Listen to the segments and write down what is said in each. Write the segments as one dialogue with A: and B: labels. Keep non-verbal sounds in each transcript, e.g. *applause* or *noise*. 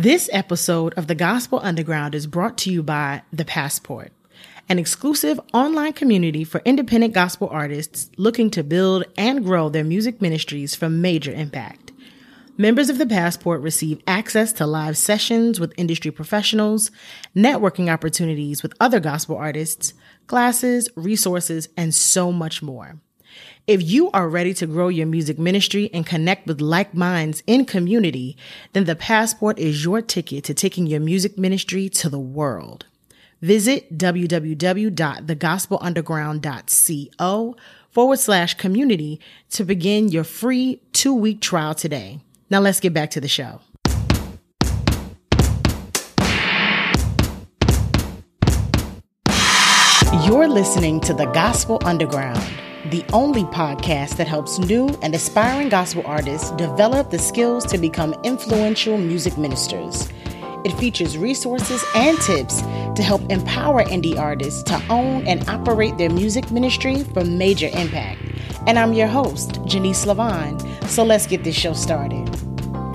A: This episode of the Gospel Underground is brought to you by The Passport, an exclusive online community for independent gospel artists looking to build and grow their music ministries from major impact. Members of The Passport receive access to live sessions with industry professionals, networking opportunities with other gospel artists, classes, resources, and so much more. If you are ready to grow your music ministry and connect with like minds in community, then the Passport is your ticket to taking your music ministry to the world. Visit www.thegospelunderground.co forward slash community to begin your free two week trial today. Now let's get back to the show. You're listening to the Gospel Underground the only podcast that helps new and aspiring gospel artists develop the skills to become influential music ministers. It features resources and tips to help empower indie artists to own and operate their music ministry for major impact. And I'm your host, Jenise Lavonne. So let's get this show started.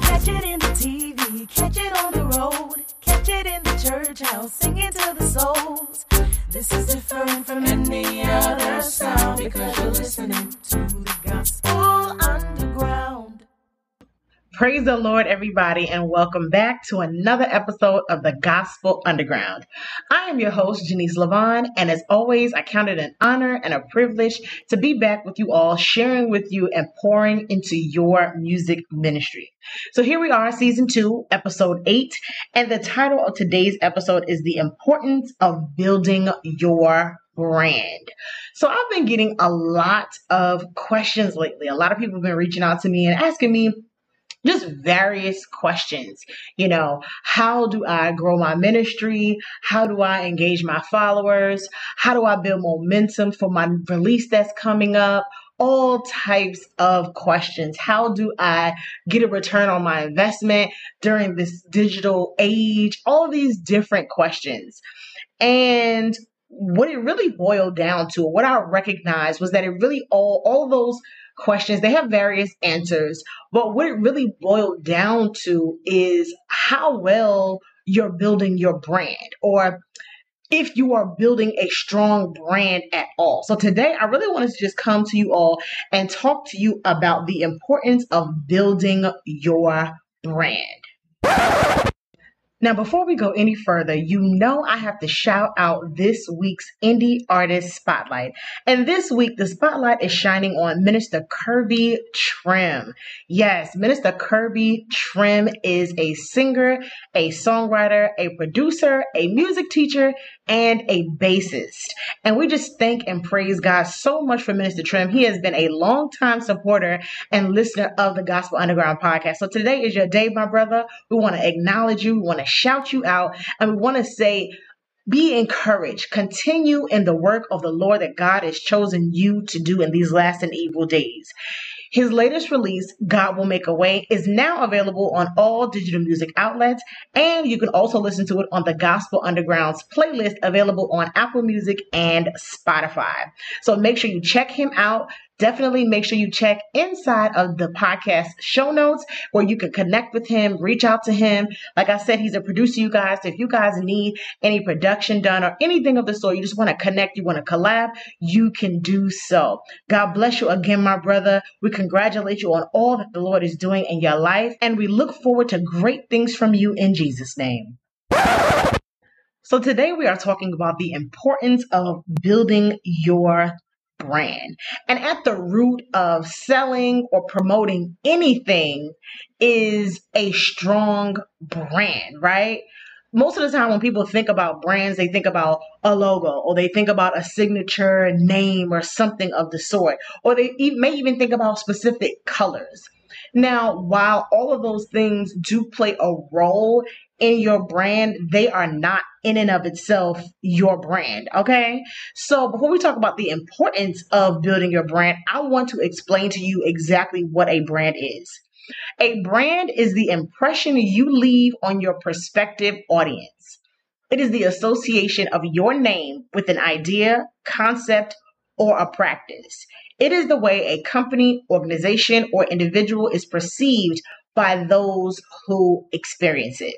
B: Catch it in the TV, catch it on the road, catch it in the church house, singing to the souls. This is different from any other sound because you're listening to the gospel underground.
A: Praise the Lord, everybody, and welcome back to another episode of the Gospel Underground. I am your host, Jenise Lavonne, and as always, I count it an honor and a privilege to be back with you all, sharing with you and pouring into your music ministry. So here we are, season two, episode eight, and the title of today's episode is The Importance of Building Your brand. So I've been getting a lot of questions lately. A lot of people have been reaching out to me and asking me just various questions. You know, how do I grow my ministry? How do I engage my followers? How do I build momentum for my release that's coming up? All types of questions. How do I get a return on my investment during this digital age? All these different questions. And what it really boiled down to, what I recognized was that it really all all those questions. They have various answers, but what it really boiled down to is how well you're building your brand or if you are building a strong brand at all. So today I really wanted to just come to you all and talk to you about the importance of building your brand. Now, before we go any further, you know I have to shout out this week's Indie Artist Spotlight. And this week, the spotlight is shining on Minister Kirby Trim. Yes, Minister Kirby Trim is a singer, a songwriter, a producer, a music teacher, and a bassist. And we just thank and praise God so much for Minister Trim. He has been a long-time supporter and listener of the Gospel Underground podcast. So today is your day, my brother. We want to acknowledge you. We want to shout you out. And we want to say, be encouraged. Continue in the work of the Lord that God has chosen you to do in these last and evil days. His latest release, God Will Make a Way, is now available on all digital music outlets, and you can also listen to it on the Gospel Underground's playlist available on Apple Music and Spotify. So make sure you check him out definitely make sure you check inside of the podcast show notes where you can connect with him, reach out to him. Like I said, he's a producer, you guys. So if you guys need any production done or anything of the sort, you just want to connect, you want to collab, you can do so. God bless you again, my brother. We congratulate you on all that the Lord is doing in your life, and we look forward to great things from you in Jesus' name. So, today we are talking about the importance of building your brand. And at the root of selling or promoting anything is a strong brand, right? Most of the time, when people think about brands, they think about a logo or they think about a signature name or something of the sort, or they may even think about specific colors. Now, while all of those things do play a role in your brand, they are not in and of itself your brand. Okay. So before we talk about the importance of building your brand, I want to explain to you exactly what a brand is. A brand is the impression you leave on your prospective audience. It is the association of your name with an idea, concept, or a practice. It is the way a company, organization, or individual is perceived by those who experience it.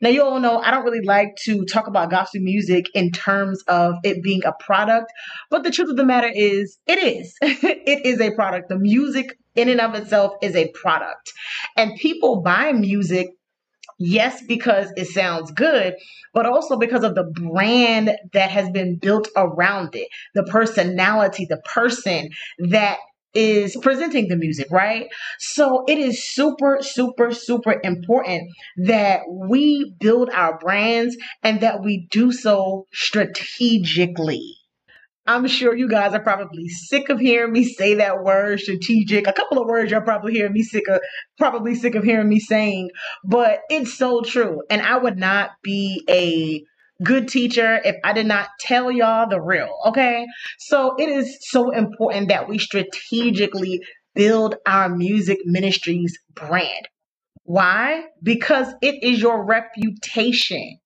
A: Now, you all know I don't really like to talk about gospel music in terms of it being a product, but the truth of the matter is, it is. *laughs* it is a product. The music in and of itself is a product. And people buy music Yes, because it sounds good, but also because of the brand that has been built around it, the personality, the person that is presenting the music, right? So it is super, super, super important that we build our brands and that we do so strategically. I'm sure you guys are probably sick of hearing me say that word strategic. A couple of words you're probably hearing me sick of, probably sick of hearing me saying, but it's so true. And I would not be a good teacher if I did not tell y'all the real, okay? So it is so important that we strategically build our music ministries brand. Why? Because it is your reputation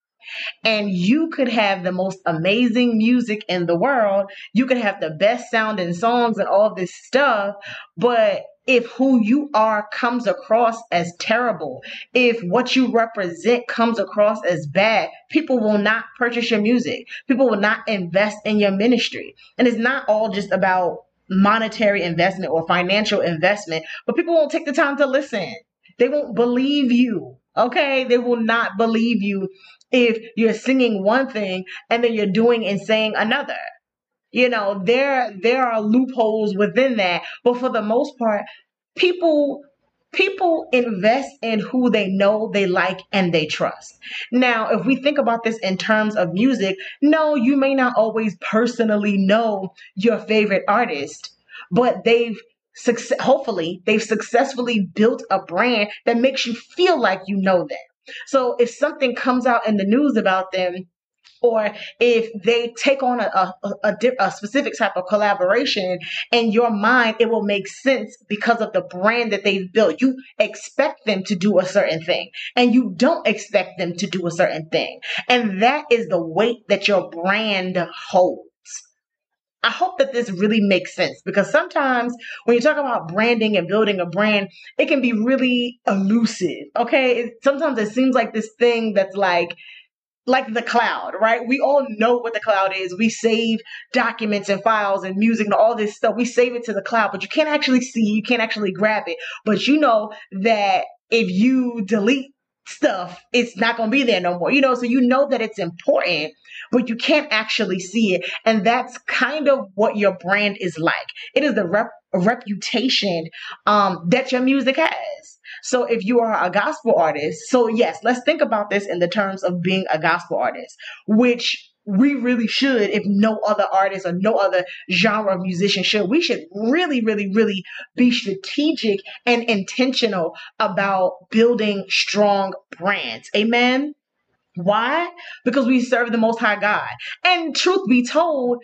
A: and you could have the most amazing music in the world. You could have the best sounding songs and all this stuff, but if who you are comes across as terrible, if what you represent comes across as bad, people will not purchase your music. People will not invest in your ministry. And it's not all just about monetary investment or financial investment, but people won't take the time to listen. They won't believe you. Okay. They will not believe you if you're singing one thing and then you're doing and saying another. You know, there there are loopholes within that, but for the most part, people people invest in who they know, they like, and they trust. Now, if we think about this in terms of music, no, you may not always personally know your favorite artist, but they've success hopefully they've successfully built a brand that makes you feel like you know them. So if something comes out in the news about them, or if they take on a, a, a, a, specific type of collaboration in your mind, it will make sense because of the brand that they've built. You expect them to do a certain thing and you don't expect them to do a certain thing. And that is the weight that your brand holds. I hope that this really makes sense because sometimes when you talk about branding and building a brand, it can be really elusive. Okay. It, sometimes it seems like this thing that's like, like the cloud, right? We all know what the cloud is. We save documents and files and music and all this stuff. We save it to the cloud, but you can't actually see, you can't actually grab it. But you know that if you delete stuff, it's not going to be there no more. You know, so you know that it's important, but you can't actually see it. And that's kind of what your brand is like. It is the rep- reputation um, that your music has. So if you are a gospel artist, so yes, let's think about this in the terms of being a gospel artist, which we really should, if no other artist or no other genre of musician should, we should really, really, really be strategic and intentional about building strong brands. Amen. Why? Because we serve the Most High God. And truth be told,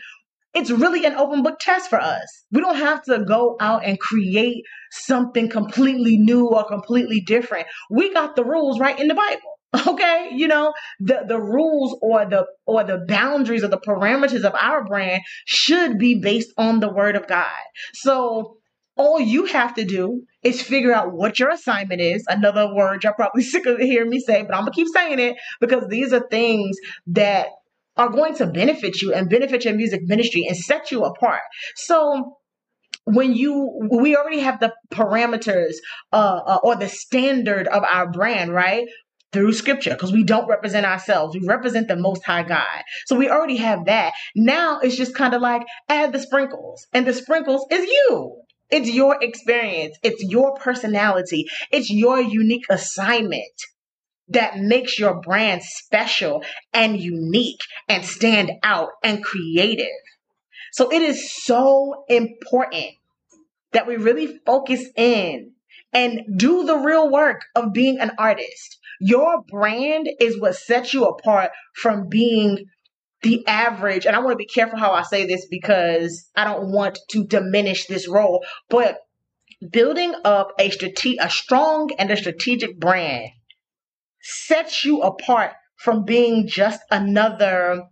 A: it's really an open book test for us. We don't have to go out and create something completely new or completely different. We got the rules right in the Bible. *laughs* Okay, you know, the the rules or the or the boundaries or the parameters of our brand should be based on the word of God. So all you have to do is figure out what your assignment is. Another word you're probably *laughs* sick of hearing me say, but I'm gonna keep saying it because these are things that are going to benefit you and benefit your music ministry and set you apart. So when you we already have the parameters uh, uh, or the standard of our brand right through scripture because we don't represent ourselves. We represent the most high god. So we already have that. Now it's just kind of like add the sprinkles. And the sprinkles is you. It's your experience. It's your personality. It's your unique assignment that makes your brand special and unique and stand out and creative. So it is so important that we really focus in and do the real work of being an artist. Your brand is what sets you apart from being the average. And I want to be careful how I say this because I don't want to diminish this role, but building up a strate- a strong and a strategic brand sets you apart from being just another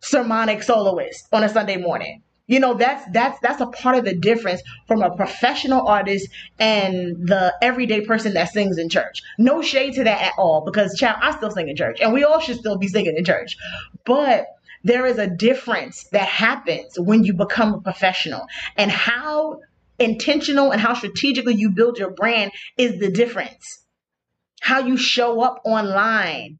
A: sermonic soloist on a Sunday morning. You know, that's that's that's a part of the difference from a professional artist and the everyday person that sings in church. No shade to that at all, because child, I still sing in church, and we all should still be singing in church. But there is a difference that happens when you become a professional, and how intentional and how strategically you build your brand is the difference. How you show up online,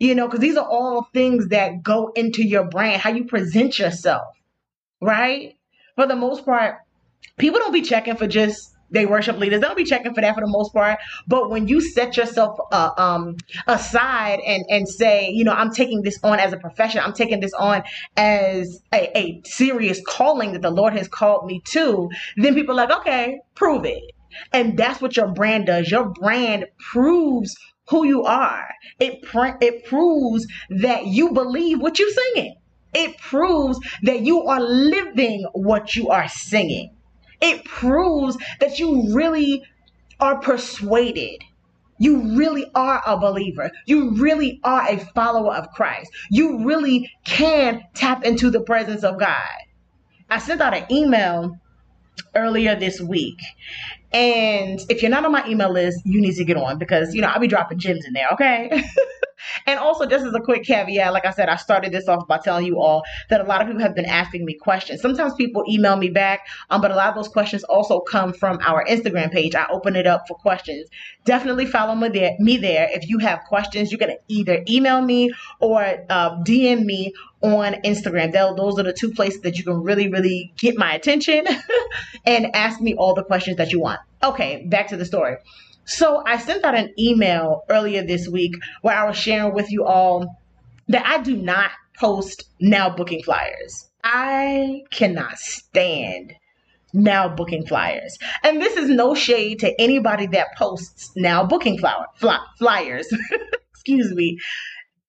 A: you know, because these are all things that go into your brand, how you present yourself right? For the most part, people don't be checking for just they worship leaders. They don't be checking for that for the most part. But when you set yourself uh, um, aside and and say, you know, I'm taking this on as a profession, I'm taking this on as a, a serious calling that the Lord has called me to, then people are like, okay, prove it. And that's what your brand does. Your brand proves who you are. It pr- it proves that you believe what you're singing. It proves that you are living what you are singing. It proves that you really are persuaded. You really are a believer. You really are a follower of Christ. You really can tap into the presence of God. I sent out an email earlier this week. And if you're not on my email list, you need to get on because, you know, I'll be dropping gems in there, okay? *laughs* And also, just as a quick caveat, like I said, I started this off by telling you all that a lot of people have been asking me questions. Sometimes people email me back, um, but a lot of those questions also come from our Instagram page. I open it up for questions. Definitely follow me there. Me there. If you have questions, you can either email me or uh, DM me on Instagram. Those are the two places that you can really, really get my attention *laughs* and ask me all the questions that you want. Okay, back to the story. So I sent out an email earlier this week where I was sharing with you all that I do not post now booking flyers. I cannot stand now booking flyers. And this is no shade to anybody that posts now booking flower, fly, flyers. *laughs* Excuse me.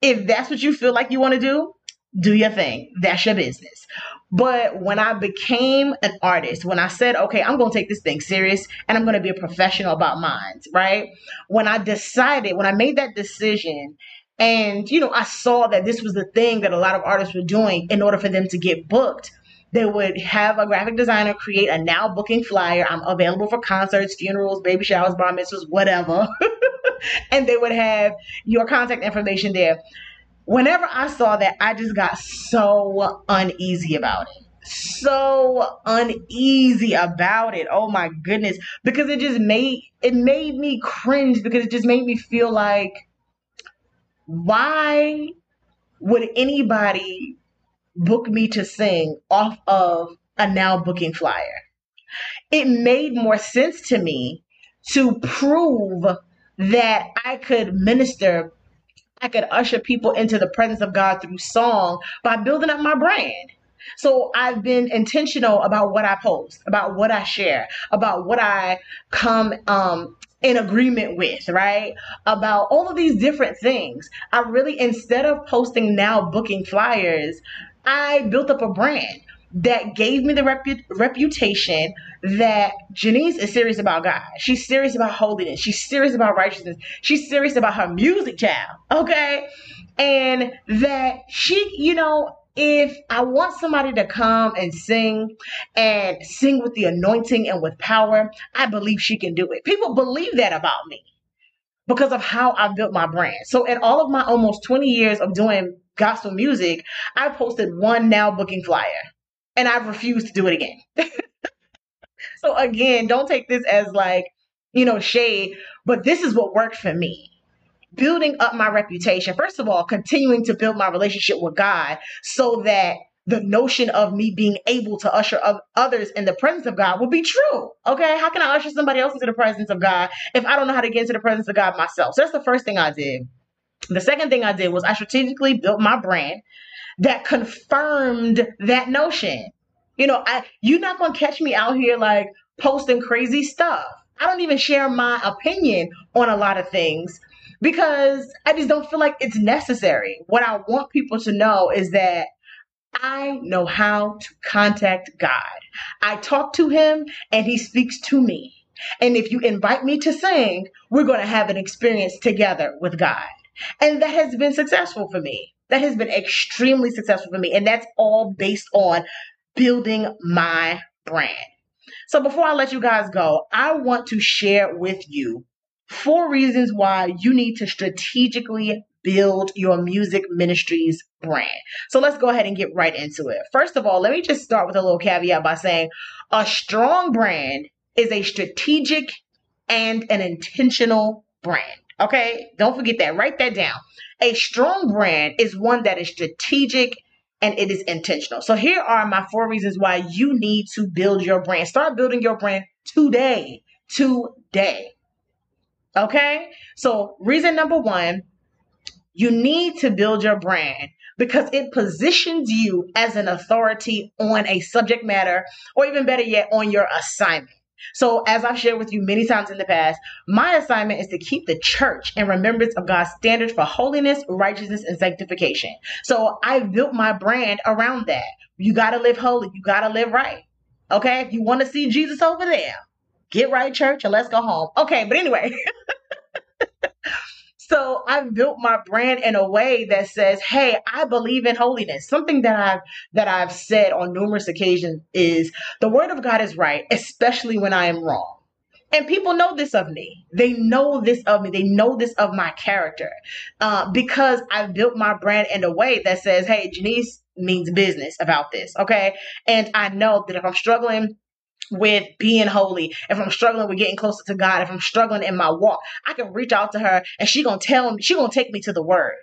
A: If that's what you feel like you want to do, do your thing. That's your business. But when I became an artist, when I said, okay, I'm going to take this thing serious and I'm going to be a professional about mine, right? When I decided, when I made that decision, and, you know, I saw that this was the thing that a lot of artists were doing in order for them to get booked. They would have a graphic designer create a now booking flyer. I'm available for concerts, funerals, baby showers, bar mitzvahs, whatever. *laughs* and they would have your contact information there whenever I saw that, I just got so uneasy about it. So uneasy about it. Oh my goodness. Because it just made it made me cringe because it just made me feel like why would anybody book me to sing off of a now booking flyer? It made more sense to me to prove that I could minister I could usher people into the presence of God through song by building up my brand. So I've been intentional about what I post, about what I share, about what I come um, in agreement with, right? About all of these different things. I really, instead of posting now booking flyers, I built up a brand that gave me the repu- reputation that Jenise is serious about God. She's serious about holiness. She's serious about righteousness. She's serious about her music child. Okay. And that she, you know, if I want somebody to come and sing and sing with the anointing and with power, I believe she can do it. People believe that about me because of how I built my brand. So, in all of my almost 20 years of doing gospel music, I posted one now booking flyer and I've refused to do it again. *laughs* so again, don't take this as like, you know, shade, but this is what worked for me. Building up my reputation. First of all, continuing to build my relationship with God so that the notion of me being able to usher others in the presence of God will be true. Okay, how can I usher somebody else into the presence of God if I don't know how to get into the presence of God myself? So that's the first thing I did. The second thing I did was I strategically built my brand that confirmed that notion. You know, I you're not gonna catch me out here like posting crazy stuff. I don't even share my opinion on a lot of things because I just don't feel like it's necessary. What I want people to know is that I know how to contact God. I talk to him and he speaks to me. And if you invite me to sing, we're going to have an experience together with God. And that has been successful for me. That has been extremely successful for me. And that's all based on building my brand. So before I let you guys go, I want to share with you four reasons why you need to strategically build your music ministry's brand. So let's go ahead and get right into it. First of all, let me just start with a little caveat by saying a strong brand is a strategic and an intentional brand. Okay, don't forget that. Write that down. A strong brand is one that is strategic and it is intentional. So here are my four reasons why you need to build your brand. Start building your brand today. Today. Okay? So, reason number one, you need to build your brand because it positions you as an authority on a subject matter, or even better yet, on your assignment. So, as I've shared with you many times in the past, my assignment is to keep the church in remembrance of God's standards for holiness, righteousness, and sanctification. So, I built my brand around that. You got to live holy, you got to live right. Okay? If you want to see Jesus over there, get right, church, and let's go home. Okay, but anyway. *laughs* So I've built my brand in a way that says, "Hey, I believe in holiness." Something that I've that I've said on numerous occasions is the word of God is right, especially when I am wrong. And people know this of me. They know this of me. They know this of my character uh, because I've built my brand in a way that says, "Hey, Jenise means business about this." Okay, and I know that if I'm struggling with being holy, if I'm struggling with getting closer to God, if I'm struggling in my walk, I can reach out to her and she gonna tell me, she gonna take me to the word.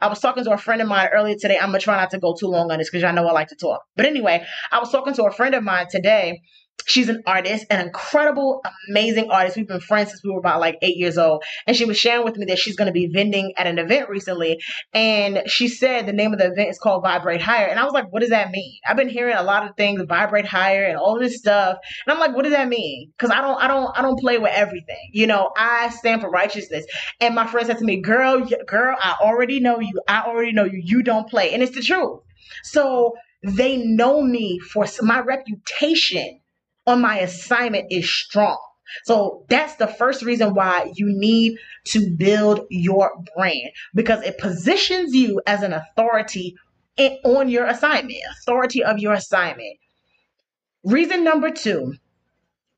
A: I was talking to a friend of mine earlier today. I'm gonna try not to go too long on this because y'all know I like to talk. But anyway, I was talking to a friend of mine today She's an artist, an incredible, amazing artist. We've been friends since we were about like eight years old. And she was sharing with me that she's going to be vending at an event recently. And she said the name of the event is called Vibrate Higher. And I was like, what does that mean? I've been hearing a lot of things, vibrate higher and all this stuff. And I'm like, what does that mean? Because I don't, I don't, I don't play with everything. You know, I stand for righteousness. And my friend said to me, girl, girl, I already know you. I already know you. You don't play. And it's the truth. So they know me for my reputation on my assignment is strong. So that's the first reason why you need to build your brand because it positions you as an authority on your assignment, authority of your assignment. Reason number two,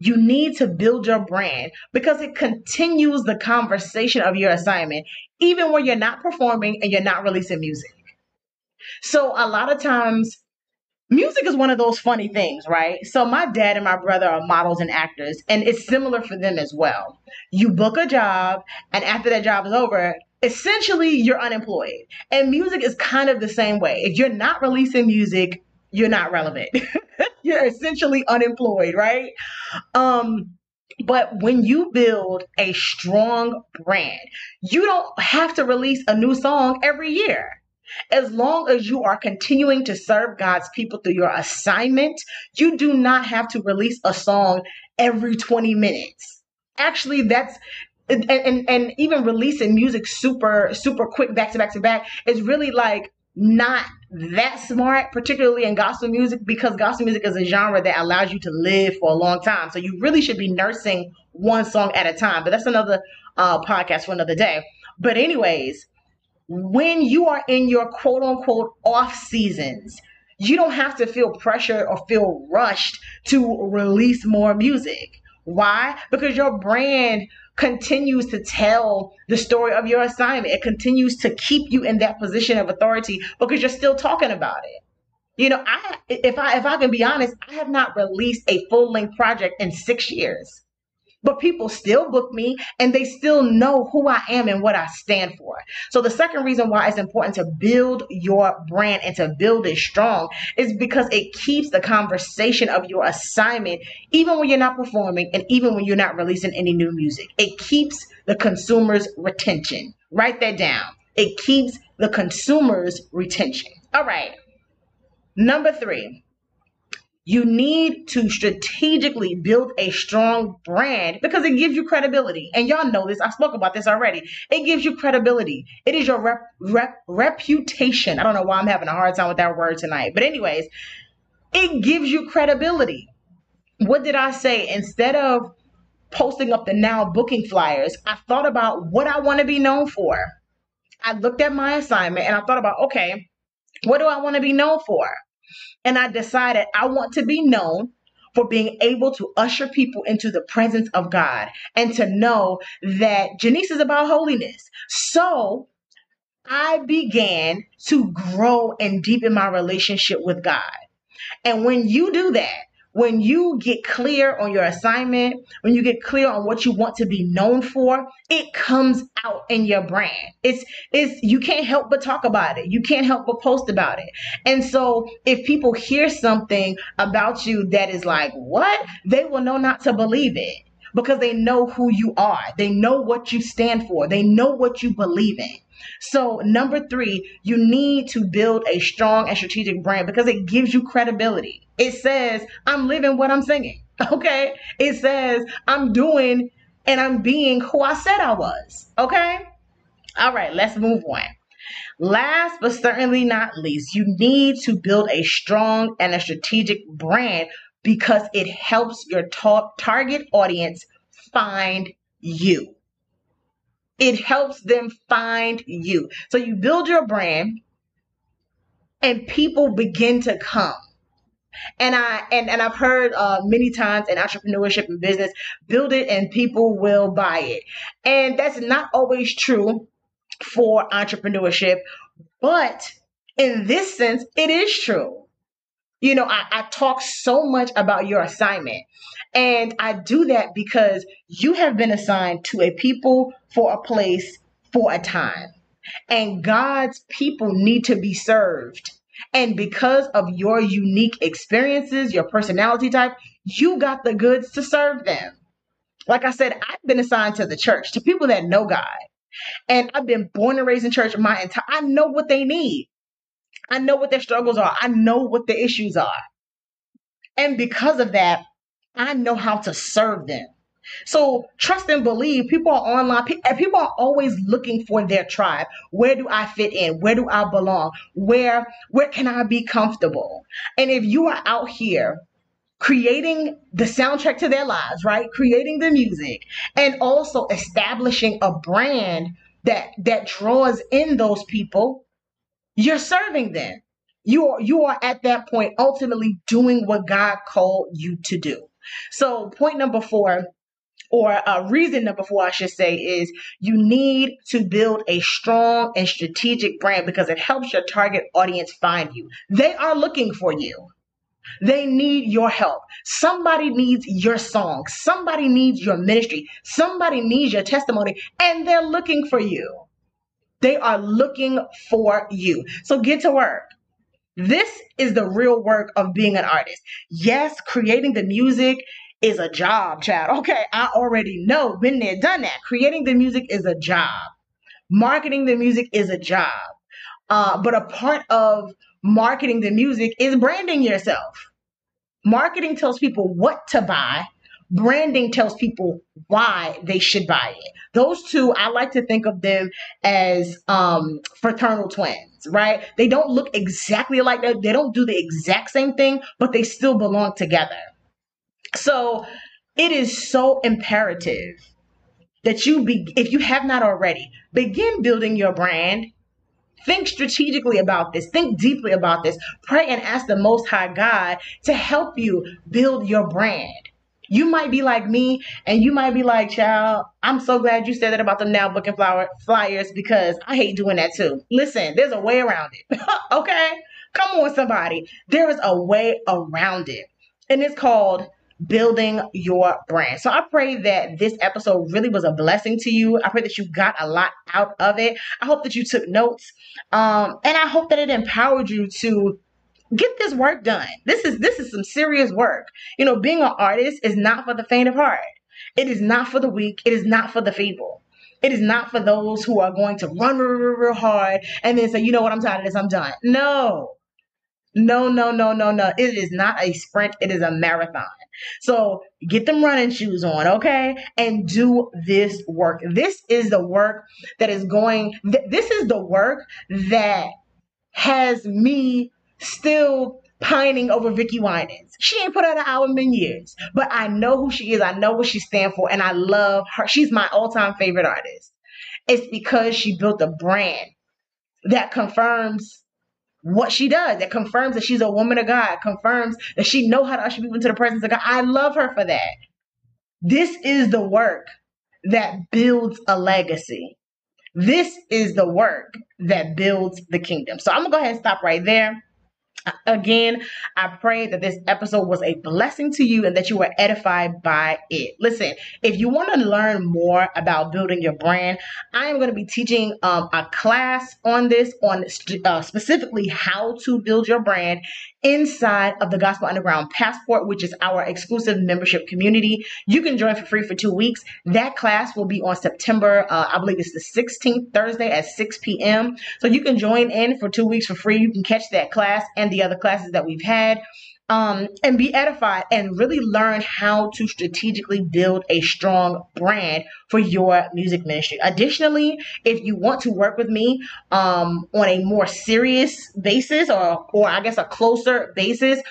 A: you need to build your brand because it continues the conversation of your assignment, even when you're not performing and you're not releasing music. So, a lot of times music is one of those funny things, right? So my dad and my brother are models and actors, and it's similar for them as well. You book a job, and after that job is over, essentially you're unemployed. And music is kind of the same way. If you're not releasing music, you're not relevant. *laughs* you're essentially unemployed, right? Um but when you build a strong brand, you don't have to release a new song every year. As long as you are continuing to serve God's people through your assignment, you do not have to release a song every 20 minutes. Actually, that's and, and, and even releasing music super super quick back to back to back is really like not that smart, particularly in gospel music, because gospel music is a genre that allows you to live for a long time. So you really should be nursing one song at a time. But that's another uh, podcast for another day. But anyways, when you are in your quote unquote off seasons, you don't have to feel pressure or feel rushed to release more music. Why? Because your brand continues to tell the story of your assignment. It continues to keep you in that position of authority because you're still talking about it. You know, I if I if I can be honest, I have not released a full-length project in 6 years but people still book me and they still know who I am and what I stand for. So the second reason why it's important to build your brand and to build it strong is because it keeps the conversation of your assignment even when you're not performing and even when you're not releasing any new music. It keeps the consumer's retention. Write that down. It keeps the consumer's retention. All right. Number 3 you need to strategically build a strong brand because it gives you credibility. And y'all know this. I spoke about this already. It gives you credibility. It is your rep, rep, reputation. I don't know why I'm having a hard time with that word tonight. But, anyways, it gives you credibility. What did I say? Instead of posting up the now booking flyers, I thought about what I want to be known for. I looked at my assignment and I thought about, okay, what do I want to be known for? And I decided I want to be known for being able to usher people into the presence of God and to know that Jenise is about holiness. So I began to grow and deepen my relationship with God. And when you do that, when you get clear on your assignment, when you get clear on what you want to be known for, it comes out in your brand. It's it's you can't help but talk about it. You can't help but post about it. And so if people hear something about you that is like, "What?" they will know not to believe it because they know who you are. They know what you stand for. They know what you believe in. So, number three, you need to build a strong and strategic brand because it gives you credibility. It says, I'm living what I'm singing. *laughs* Okay. It says, I'm doing and I'm being who I said I was. Okay. All right, let's move on. Last but certainly not least, you need to build a strong and a strategic brand because it helps your ta- target audience find you. It helps them find you. So you build your brand and people begin to come. And I and, and I've heard uh, many times in entrepreneurship and business, build it and people will buy it. And that's not always true for entrepreneurship, but in this sense, it is true. You know, I, I talk so much about your assignment. And I do that because you have been assigned to a people for a place for a time. And God's people need to be served. And because of your unique experiences, your personality type, you got the goods to serve them. Like I said, I've been assigned to the church, to people that know God. And I've been born and raised in church my entire I know what they need. I know what their struggles are. I know what the issues are. And because of that, I know how to serve them. So trust and believe. People are online. People are always looking for their tribe. Where do I fit in? Where do I belong? Where where can I be comfortable? And if you are out here creating the soundtrack to their lives, right? Creating the music and also establishing a brand that that draws in those people, you're serving them. You are you are at that point ultimately doing what God called you to do. So, point number four, or uh, reason number four, I should say, is you need to build a strong and strategic brand because it helps your target audience find you. They are looking for you. They need your help. Somebody needs your song. Somebody needs your ministry. Somebody needs your testimony, and they're looking for you. They are looking for you. So get to work. This is the real work of being an artist. Yes, creating the music is a job, child. Okay, I already know, been there, done that. Creating the music is a job. Marketing the music is a job. Uh, but a part of marketing the music is branding yourself. Marketing tells people what to buy. Branding tells people why they should buy it. Those two, I like to think of them as um, fraternal twins right? They don't look exactly like that. They don't do the exact same thing, but they still belong together. So it is so imperative that you be, if you have not already, begin building your brand. Think strategically about this. Think deeply about this. Pray and ask the Most High God to help you build your brand. You might be like me, and you might be like, child, I'm so glad you said that about the now booking flower flyers because I hate doing that too. Listen, there's a way around it. *laughs* okay? Come on, somebody. There is a way around it. And it's called building your brand. So I pray that this episode really was a blessing to you. I pray that you got a lot out of it. I hope that you took notes. Um, and I hope that it empowered you to get this work done. This is this is some serious work. You know, being an artist is not for the faint of heart. It is not for the weak. It is not for the feeble. It is not for those who are going to run real, real, hard and then say, you know what, I'm tired of this, I'm done. No. No, no, no, no, no. It is not a sprint, it is a marathon. So get them running shoes on, okay? And do this work. This is the work that is going, th- this is the work that has me still pining over Vickie Winans. She ain't put out an album in years, but I know who she is. I know what she stands for, and I love her. She's my all-time favorite artist. It's because she built a brand that confirms what she does. That confirms that she's a woman of God. Confirms that she know how to usher people into the presence of God. I love her for that. This is the work that builds a legacy. This is the work that builds the kingdom. So I'm gonna go ahead and stop right there. Again, I pray that this episode was a blessing to you and that you were edified by it. Listen, if you want to learn more about building your brand, I am going to be teaching um, a class on this, on uh, specifically how to build your brand inside of the Gospel Underground Passport, which is our exclusive membership community. You can join for free for two weeks. That class will be on September, uh, I believe it's the 16th, Thursday at 6 p.m. So you can join in for two weeks for free. You can catch that class and the other classes that we've had. Um, and be edified and really learn how to strategically build a strong brand for your music ministry. Additionally, if you want to work with me um, on a more serious basis or, or I guess a closer basis,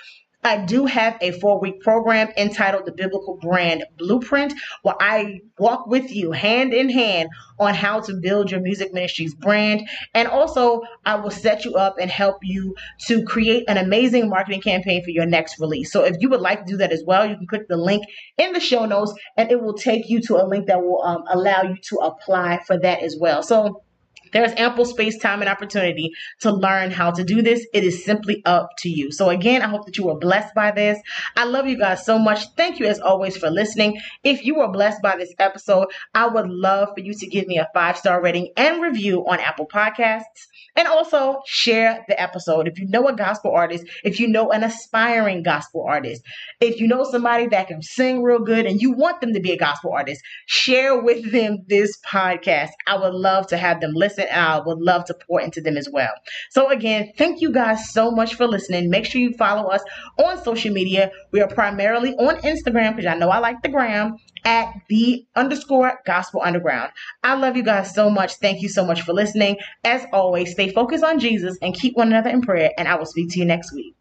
A: I do have a four week program entitled The Biblical Brand Blueprint, where I walk with you hand in hand on how to build your music ministry's brand. And also, I will set you up and help you to create an amazing marketing campaign for your next release. So, if you would like to do that as well, you can click the link in the show notes and it will take you to a link that will um, allow you to apply for that as well. So, there's ample space, time, and opportunity to learn how to do this. It is simply up to you. So, again, I hope that you were blessed by this. I love you guys so much. Thank you, as always, for listening. If you were blessed by this episode, I would love for you to give me a five star rating and review on Apple Podcasts. And also share the episode. If you know a gospel artist, if you know an aspiring gospel artist, if you know somebody that can sing real good and you want them to be a gospel artist, share with them this podcast. I would love to have them listen and I would love to pour into them as well. So, again, thank you guys so much for listening. Make sure you follow us on social media. We are primarily on Instagram because I know I like the gram at the underscore gospel underground. I love you guys so much. Thank you so much for listening. As always, stay focused on Jesus and keep one another in prayer, and I will speak to you next week.